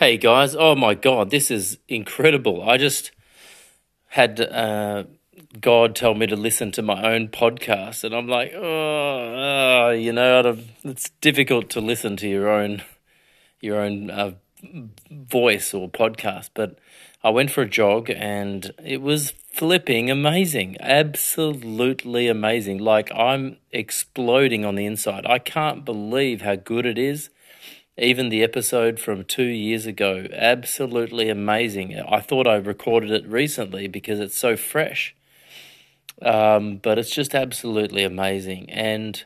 Hey guys, oh my god, this is incredible. I just had uh, God tell me to listen to my own podcast, and I'm like, oh, uh, you know, it's difficult to listen to your own your own uh, voice or podcast. But I went for a jog, and it was flipping amazing, absolutely amazing. Like I'm exploding on the inside. I can't believe how good it is even the episode from two years ago, absolutely amazing. I thought I recorded it recently because it's so fresh. Um, but it's just absolutely amazing. And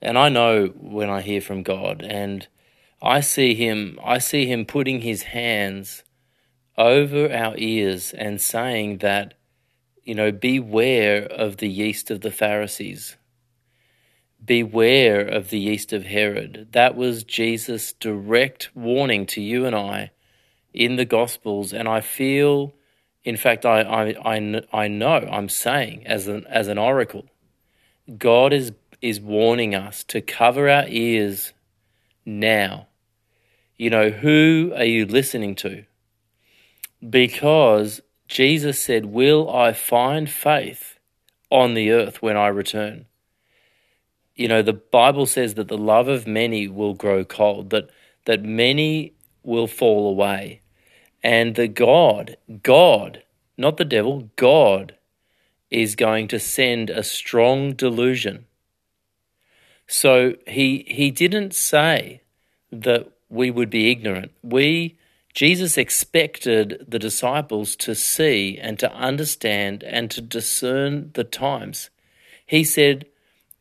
and I know when I hear from God and I see him I see him putting his hands over our ears and saying that, you know, beware of the yeast of the Pharisees Beware of the yeast of Herod. That was Jesus' direct warning to you and I in the Gospels. And I feel, in fact, I, I, I, I know, I'm saying as an, as an oracle, God is, is warning us to cover our ears now. You know, who are you listening to? Because Jesus said, Will I find faith on the earth when I return? You know, the Bible says that the love of many will grow cold, that that many will fall away. And the God, God, not the devil, God is going to send a strong delusion. So he he didn't say that we would be ignorant. We Jesus expected the disciples to see and to understand and to discern the times. He said,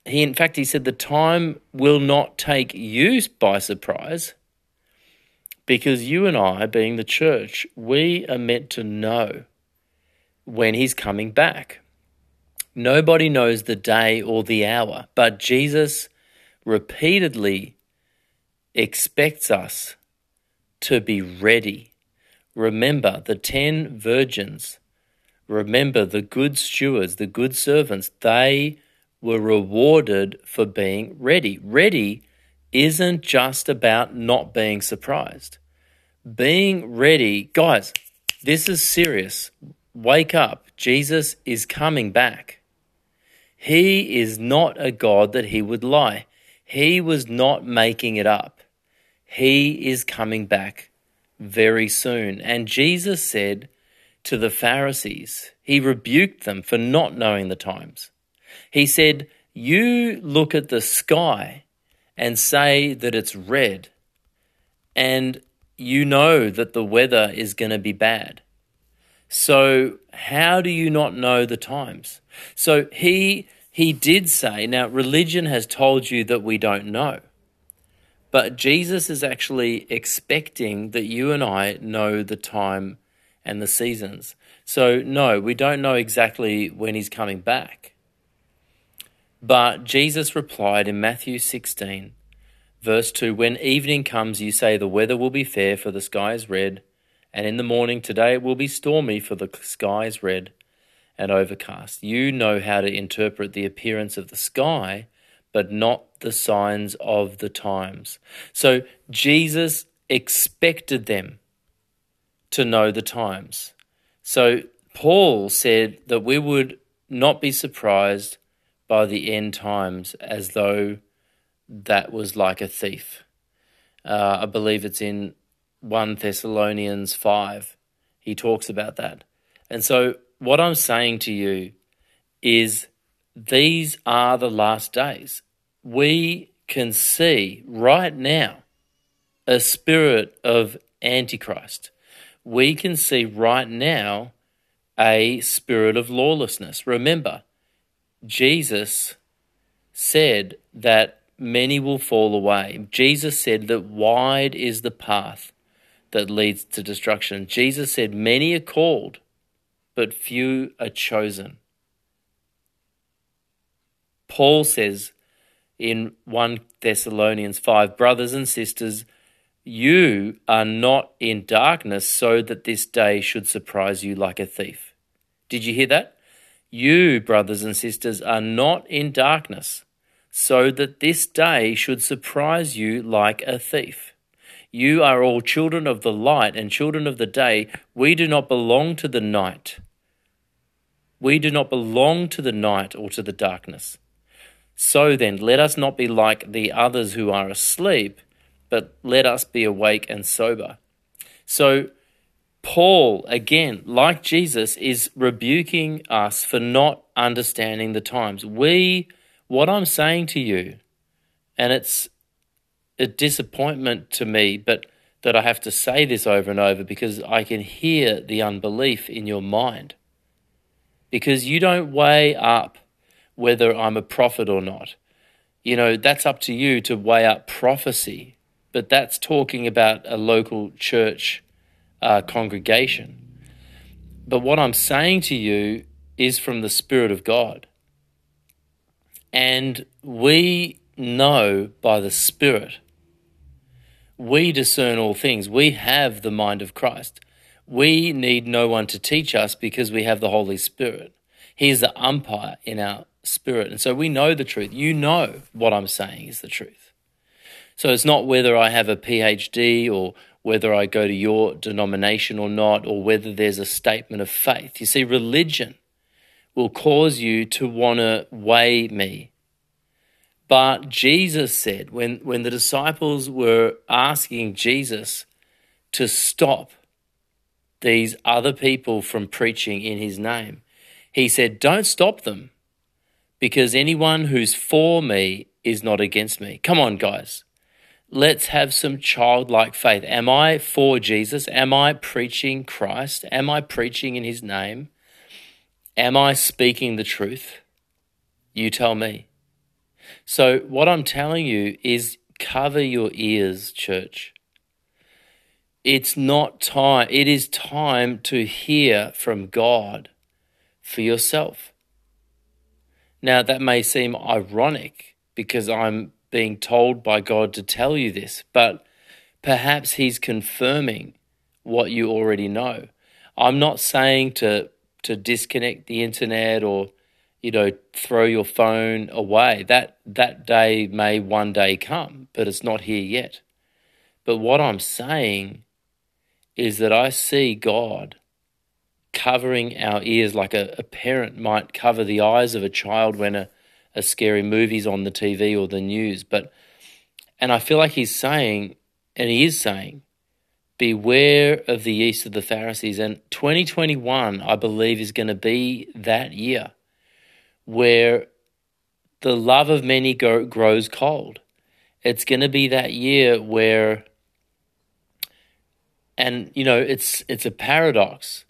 he in fact he said the time will not take you by surprise because you and I being the church we are meant to know when he's coming back. Nobody knows the day or the hour but Jesus repeatedly expects us to be ready. Remember the 10 virgins. Remember the good stewards the good servants. They were rewarded for being ready. Ready isn't just about not being surprised. Being ready, guys, this is serious. Wake up. Jesus is coming back. He is not a God that he would lie. He was not making it up. He is coming back very soon. And Jesus said to the Pharisees, he rebuked them for not knowing the times. He said, You look at the sky and say that it's red, and you know that the weather is going to be bad. So, how do you not know the times? So, he, he did say, now, religion has told you that we don't know. But Jesus is actually expecting that you and I know the time and the seasons. So, no, we don't know exactly when he's coming back. But Jesus replied in Matthew 16, verse 2 When evening comes, you say, The weather will be fair, for the sky is red. And in the morning, today it will be stormy, for the sky is red and overcast. You know how to interpret the appearance of the sky, but not the signs of the times. So Jesus expected them to know the times. So Paul said that we would not be surprised by the end times as though that was like a thief. Uh, I believe it's in 1 Thessalonians 5. He talks about that. And so, what I'm saying to you is these are the last days. We can see right now a spirit of Antichrist. We can see right now a spirit of lawlessness. Remember, Jesus said that many will fall away. Jesus said that wide is the path that leads to destruction. Jesus said, Many are called, but few are chosen. Paul says in 1 Thessalonians 5 Brothers and sisters, you are not in darkness so that this day should surprise you like a thief. Did you hear that? You, brothers and sisters, are not in darkness, so that this day should surprise you like a thief. You are all children of the light and children of the day. We do not belong to the night. We do not belong to the night or to the darkness. So then, let us not be like the others who are asleep, but let us be awake and sober. So, Paul, again, like Jesus, is rebuking us for not understanding the times. We, what I'm saying to you, and it's a disappointment to me, but that I have to say this over and over because I can hear the unbelief in your mind. Because you don't weigh up whether I'm a prophet or not. You know, that's up to you to weigh up prophecy, but that's talking about a local church uh, congregation. But what I'm saying to you is from the Spirit of God. And we know by the Spirit. We discern all things. We have the mind of Christ. We need no one to teach us because we have the Holy Spirit. He is the umpire in our spirit. And so we know the truth. You know what I'm saying is the truth. So it's not whether I have a PhD or whether I go to your denomination or not, or whether there's a statement of faith. You see, religion will cause you to want to weigh me. But Jesus said, when, when the disciples were asking Jesus to stop these other people from preaching in his name, he said, Don't stop them because anyone who's for me is not against me. Come on, guys. Let's have some childlike faith. Am I for Jesus? Am I preaching Christ? Am I preaching in his name? Am I speaking the truth? You tell me. So, what I'm telling you is cover your ears, church. It's not time, it is time to hear from God for yourself. Now, that may seem ironic because I'm being told by God to tell you this, but perhaps He's confirming what you already know. I'm not saying to to disconnect the internet or you know throw your phone away. That that day may one day come, but it's not here yet. But what I'm saying is that I see God covering our ears like a, a parent might cover the eyes of a child when a, a scary movie's on the TV or the news. But and I feel like he's saying, and he is saying, beware of the yeast of the Pharisees. And 2021, I believe, is going to be that year where the love of many go, grows cold. It's going to be that year where, and you know, it's it's a paradox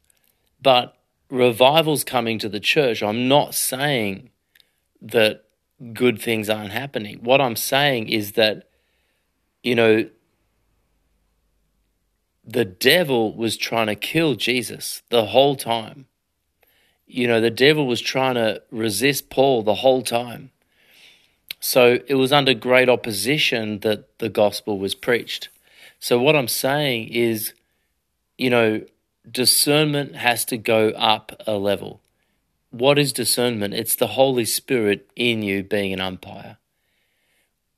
but revival's coming to the church. I'm not saying that good things aren't happening. What I'm saying is that, you know, the devil was trying to kill Jesus the whole time. You know, the devil was trying to resist Paul the whole time. So it was under great opposition that the gospel was preached. So what I'm saying is, you know, discernment has to go up a level. What is discernment? It's the Holy Spirit in you being an umpire.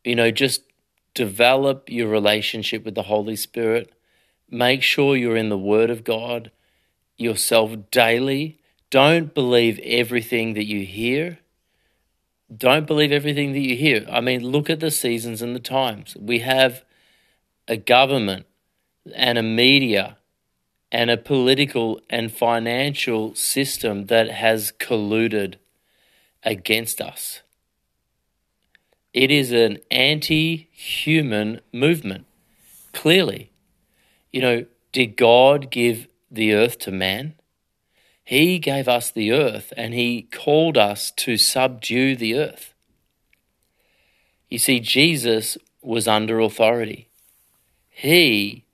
You know, just develop your relationship with the Holy Spirit. Make sure you're in the Word of God yourself daily. Don't believe everything that you hear. Don't believe everything that you hear. I mean, look at the seasons and the times. We have a government and a media and a political and financial system that has colluded against us. It is an anti human movement, clearly. You know, did God give the earth to man? He gave us the earth and he called us to subdue the earth. You see, Jesus was under authority. He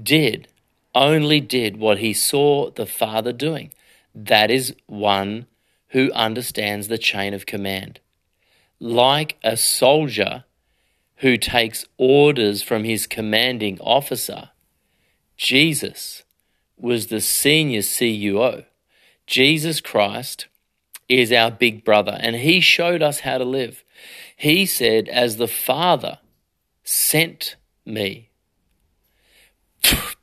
did only did what he saw the Father doing. That is one who understands the chain of command. Like a soldier who takes orders from his commanding officer, Jesus was the senior CUO. Jesus Christ is our big brother, and he showed us how to live. He said, As the Father sent me,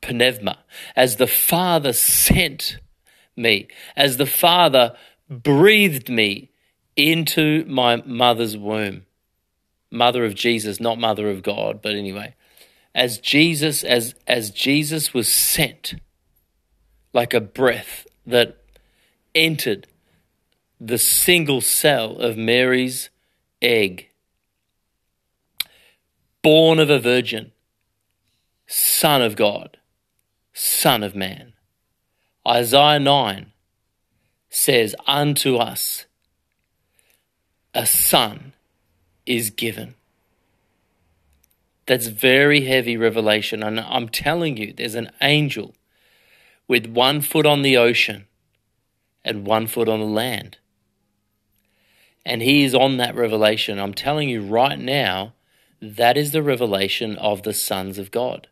pneuma, as the Father sent me, as the Father breathed me into my mother's womb. Mother of Jesus, not mother of God, but anyway. As Jesus, as as Jesus was sent like a breath that entered the single cell of Mary's egg, born of a virgin, Son of God, Son of Man. Isaiah 9 says, Unto us a son is given. That's very heavy revelation. And I'm telling you, there's an angel with one foot on the ocean and one foot on the land. And he is on that revelation. I'm telling you right now, that is the revelation of the sons of God.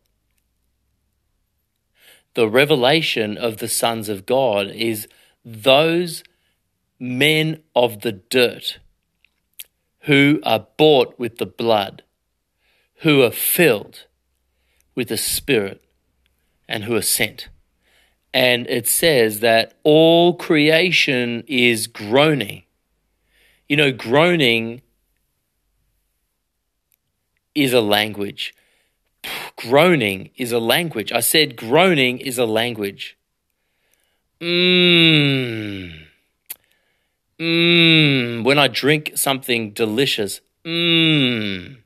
The revelation of the sons of God is those men of the dirt who are bought with the blood, who are filled with the Spirit, and who are sent. And it says that all creation is groaning. You know, groaning is a language. Groaning is a language. I said groaning is a language. Mmm. Mmm. When I drink something delicious. Mmm.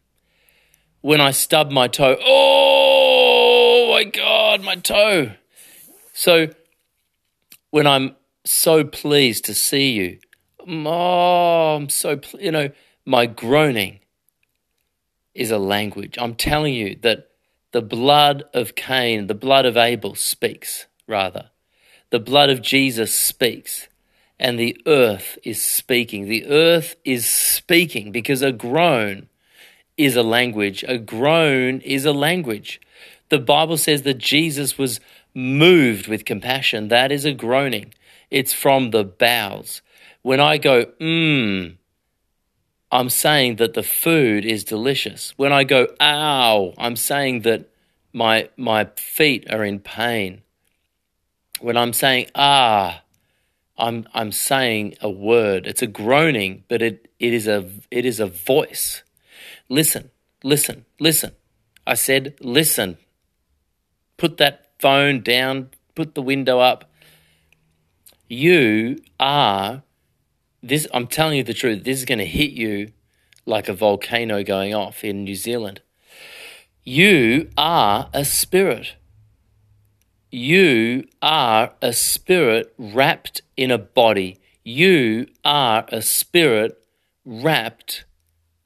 When I stub my toe. Oh my God, my toe. So when I'm so pleased to see you, oh, I'm so, you know, my groaning is a language. I'm telling you that the blood of Cain, the blood of Abel speaks, rather. The blood of Jesus speaks and the earth is speaking. The earth is speaking because a groan is a language. A groan is a language. The Bible says that Jesus was moved with compassion. That is a groaning. It's from the bowels. When I go, mmm, I'm saying that the food is delicious. When I go, ow, I'm saying that my, my feet are in pain. When I'm saying, ah, I'm I'm saying a word. It's a groaning, but it, it is a it is a voice. Listen, listen, listen. I said listen. Put that phone down, put the window up. You are this I'm telling you the truth. This is going to hit you like a volcano going off in New Zealand. You are a spirit. You are a spirit wrapped in a body. You are a spirit wrapped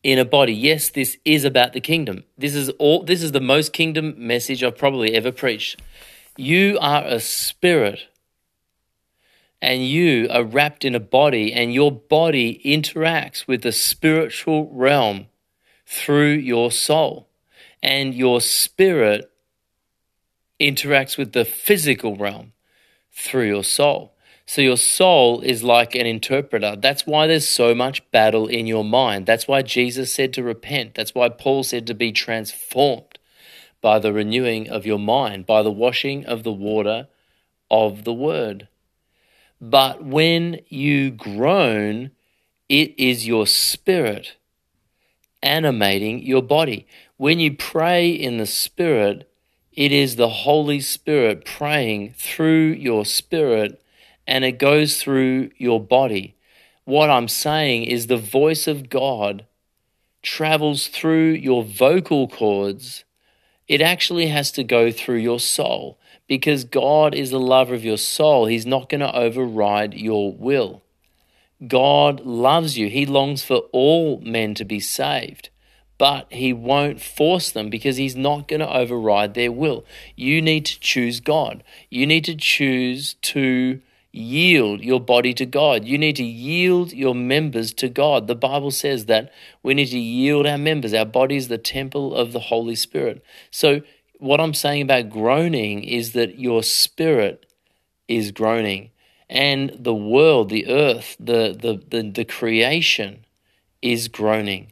in a body. Yes, this is about the kingdom. This is all this is the most kingdom message I've probably ever preached. You are a spirit and you are wrapped in a body and your body interacts with the spiritual realm through your soul. And your spirit interacts with the physical realm through your soul. So your soul is like an interpreter. That's why there's so much battle in your mind. That's why Jesus said to repent. That's why Paul said to be transformed by the renewing of your mind, by the washing of the water of the word. But when you groan, it is your spirit animating your body. When you pray in the spirit, it is the Holy Spirit praying through your spirit and it goes through your body. What I'm saying is the voice of God travels through your vocal cords. It actually has to go through your soul because God is the lover of your soul. He's not going to override your will. God loves you. He longs for all men to be saved but he won't force them because he's not going to override their will. You need to choose God. You need to choose to yield your body to God. You need to yield your members to God. The Bible says that we need to yield our members. Our body is the temple of the Holy Spirit. So, what I'm saying about groaning is that your spirit is groaning and the world, the earth, the, the, the, the creation is groaning.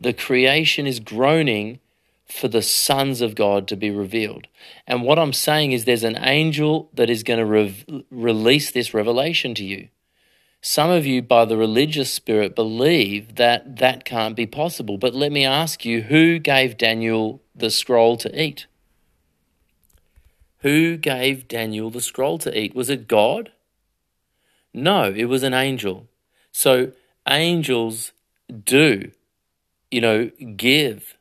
The creation is groaning for the sons of God to be revealed. And what I'm saying is there's an angel that is going to re- release this revelation to you. Some of you, by the religious spirit, believe that that can't be possible. But let me ask you who gave Daniel the scroll to eat? Who gave Daniel the scroll to eat? Was it God? No, it was an angel. So angels do, you know, give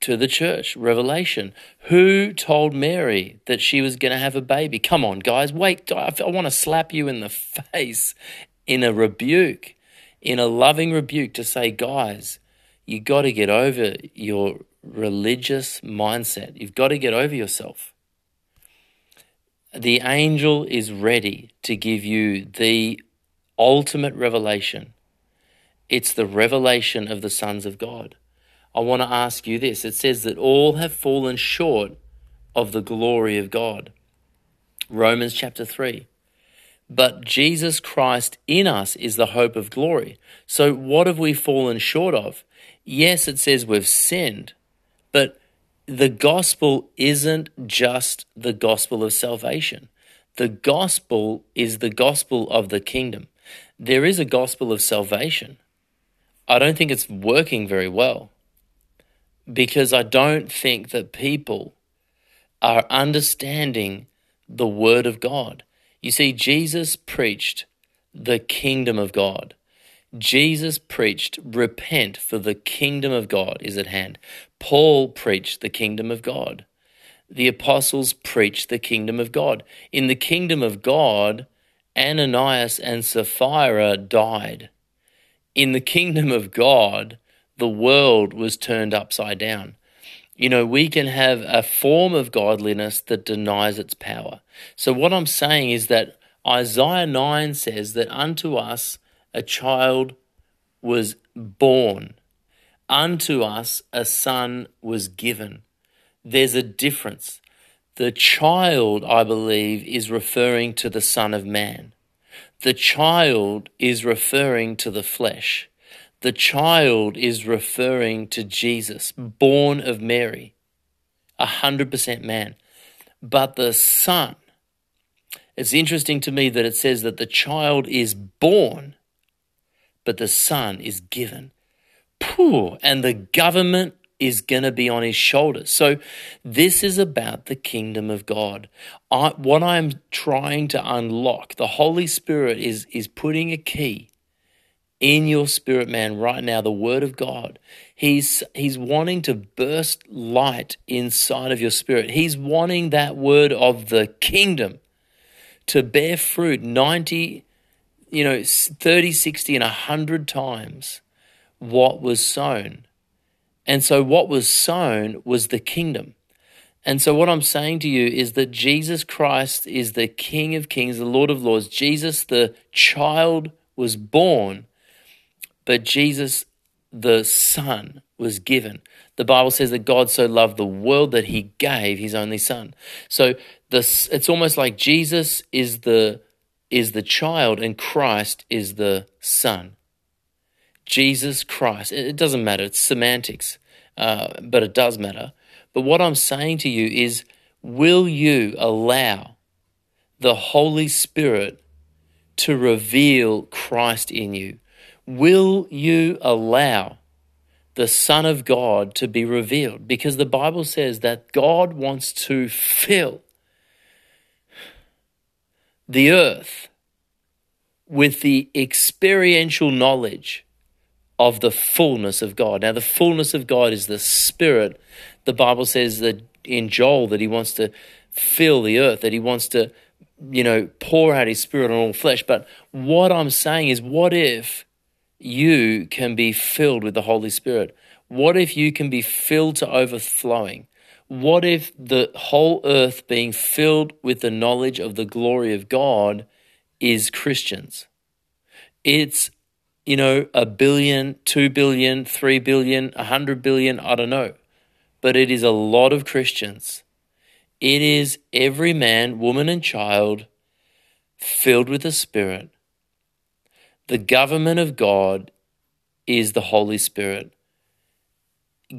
to the church revelation. Who told Mary that she was going to have a baby? Come on, guys, wait. I, want to slap you in the face in a rebuke, in a loving rebuke to say, guys, you got to get over your religious mindset. You've got to get over yourself. The angel is ready to give you the ultimate revelation. It's the revelation of the sons of God. I want to ask you this. It says that all have fallen short of the glory of God. Romans chapter 3. But Jesus Christ in us is the hope of glory. So, what have we fallen short of? Yes, it says we've sinned, but the gospel isn't just the gospel of salvation. The gospel is the gospel of the kingdom. There is a gospel of salvation. I don't think it's working very well because I don't think that people are understanding the word of God. You see, Jesus preached the kingdom of God. Jesus preached, repent, for the kingdom of God is at hand. Paul preached the kingdom of God. The apostles preached the kingdom of God. In the kingdom of God, Ananias and Sapphira died. In the kingdom of God, the world was turned upside down. You know, we can have a form of godliness that denies its power. So, what I'm saying is that Isaiah 9 says that unto us a child was born, unto us a son was given. There's a difference. The child, I believe, is referring to the Son of Man. The child is referring to the flesh. The child is referring to Jesus, born of Mary, a 100% man. But the son, it's interesting to me that it says that the child is born, but the son is given. Poor, and the government is going to be on his shoulders. So, this is about the kingdom of God. I, what I'm trying to unlock, the Holy Spirit is, is putting a key in your spirit man right now the word of god he's he's wanting to burst light inside of your spirit he's wanting that word of the kingdom to bear fruit 90 you know 30 60 and 100 times what was sown and so what was sown was the kingdom and so what i'm saying to you is that jesus christ is the king of kings the lord of lords jesus the child was born but Jesus, the Son, was given. The Bible says that God so loved the world that he gave his only son. So this it's almost like Jesus is the is the child and Christ is the son. Jesus Christ. It doesn't matter. It's semantics, uh, but it does matter. But what I'm saying to you is, will you allow the Holy Spirit to reveal Christ in you? Will you allow the Son of God to be revealed? Because the Bible says that God wants to fill the earth with the experiential knowledge of the fullness of God. Now, the fullness of God is the Spirit. The Bible says that in Joel that He wants to fill the earth, that He wants to, you know, pour out His Spirit on all flesh. But what I'm saying is, what if you can be filled with the Holy Spirit? What if you can be filled to overflowing? What if the whole earth being filled with the knowledge of the glory of God is Christians? It's, you know, a billion, two billion, three billion, a hundred billion, I don't know. But it is a lot of Christians. It is every man, woman, and child filled with the Spirit the government of God is the Holy Spirit.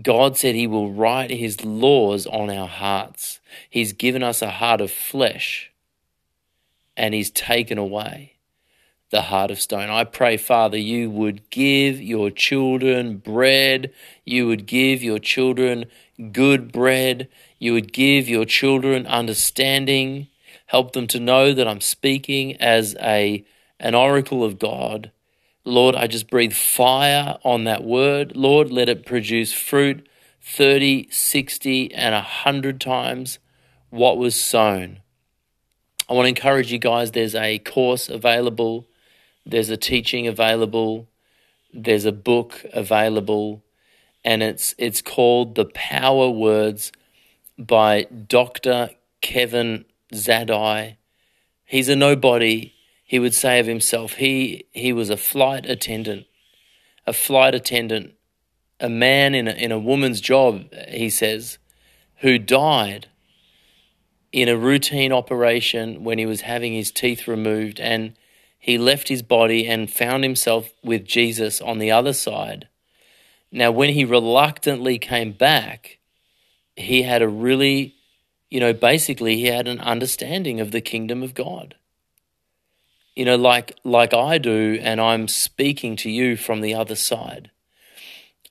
God said He will write His laws on our hearts. He's given us a heart of flesh and He's taken away the heart of stone. I pray, Father, you would give your children bread. You would give your children good bread. You would give your children understanding. Help them to know that I'm speaking as a an oracle of God. Lord, I just breathe fire on that word. Lord, let it produce fruit 30, 60, and 100 times what was sown. I want to encourage you guys there's a course available, there's a teaching available, there's a book available, and it's, it's called The Power Words by Dr. Kevin Zadai. He's a nobody he would say of himself, he, he was a flight attendant, a flight attendant, a man in a, in a woman's job, he says, who died in a routine operation when he was having his teeth removed and he left his body and found himself with Jesus on the other side. Now, when he reluctantly came back, he had a really, you know, basically, he had an understanding of the kingdom of God you know, like like I do, and I'm speaking to you from the other side.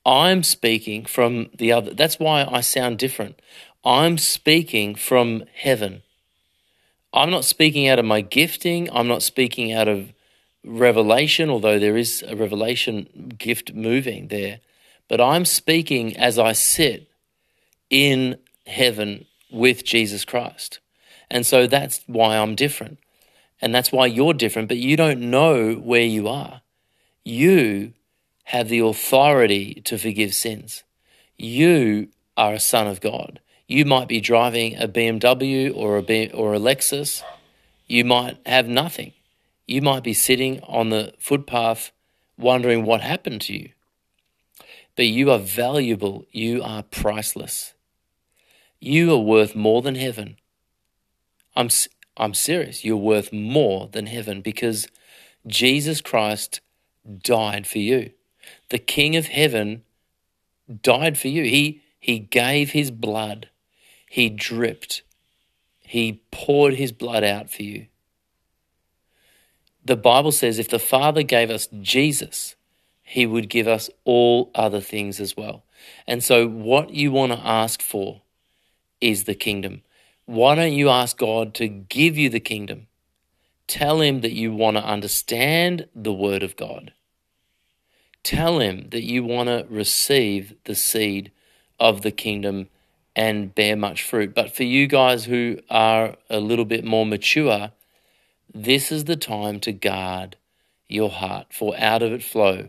I'm speaking from the other. That's why I sound different. I'm speaking from heaven. I'm not speaking out of my gifting. I'm not speaking out of revelation, although there is a revelation gift moving there. But I'm speaking as I sit in heaven with Jesus Christ. And so that's why I'm different. And that's why you're different, but you don't know where you are. You have the authority to forgive sins. You are a son of God. You might be driving a BMW or a, B- or a Lexus. You might have nothing. You might be sitting on the footpath wondering what happened to you. But you are valuable. You are priceless. You are worth more than heaven. I'm, I'm serious. You're worth more than heaven because Jesus Christ died for you. The King of heaven died for you. He, he gave his blood, he dripped, he poured his blood out for you. The Bible says if the Father gave us Jesus, he would give us all other things as well. And so, what you want to ask for is the kingdom. Why don't you ask God to give you the kingdom? Tell Him that you want to understand the Word of God. Tell Him that you want to receive the seed of the kingdom and bear much fruit. But for you guys who are a little bit more mature, this is the time to guard your heart, for out of it flow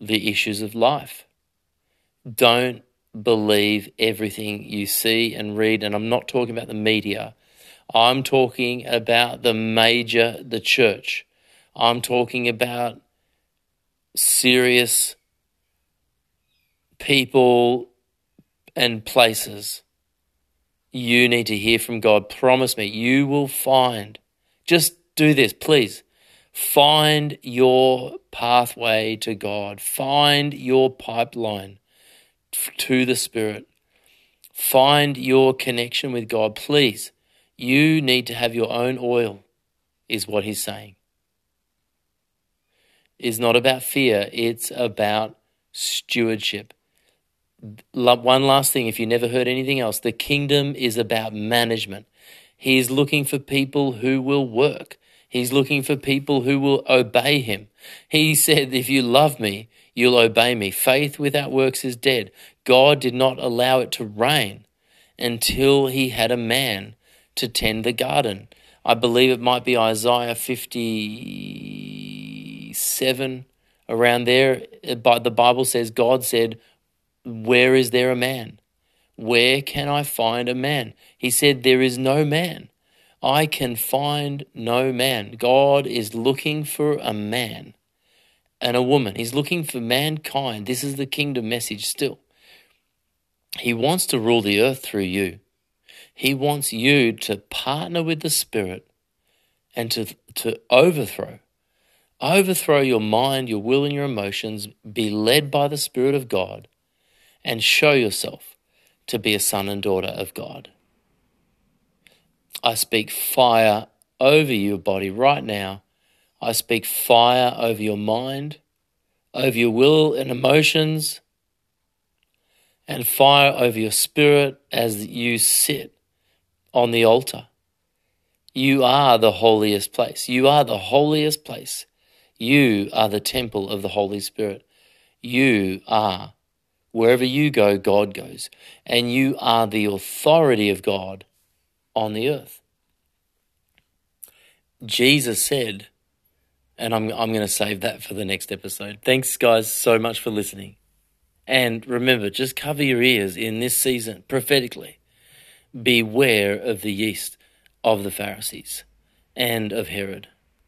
the issues of life. Don't believe everything you see and read. And I'm not talking about the media, I'm talking about the major, the church. I'm talking about serious people and places. You need to hear from God. Promise me, you will find. Just do this, please. Find your pathway to God. Find your pipeline to the Spirit. Find your connection with God. Please, you need to have your own oil, is what he's saying. It's not about fear, it's about stewardship. One last thing, if you never heard anything else, the kingdom is about management. He is looking for people who will work. He's looking for people who will obey him. He said, If you love me, you'll obey me. Faith without works is dead. God did not allow it to rain until he had a man to tend the garden. I believe it might be Isaiah 57, around there. But the Bible says, God said, Where is there a man? Where can I find a man? He said, There is no man. I can find no man. God is looking for a man and a woman. He's looking for mankind. This is the kingdom message still. He wants to rule the earth through you. He wants you to partner with the Spirit and to, to overthrow. Overthrow your mind, your will, and your emotions. Be led by the Spirit of God and show yourself to be a son and daughter of God. I speak fire over your body right now. I speak fire over your mind, over your will and emotions, and fire over your spirit as you sit on the altar. You are the holiest place. You are the holiest place. You are the temple of the Holy Spirit. You are, wherever you go, God goes. And you are the authority of God on the earth. Jesus said, and I'm, I'm going to save that for the next episode. Thanks, guys, so much for listening. And remember, just cover your ears in this season prophetically. Beware of the yeast of the Pharisees and of Herod.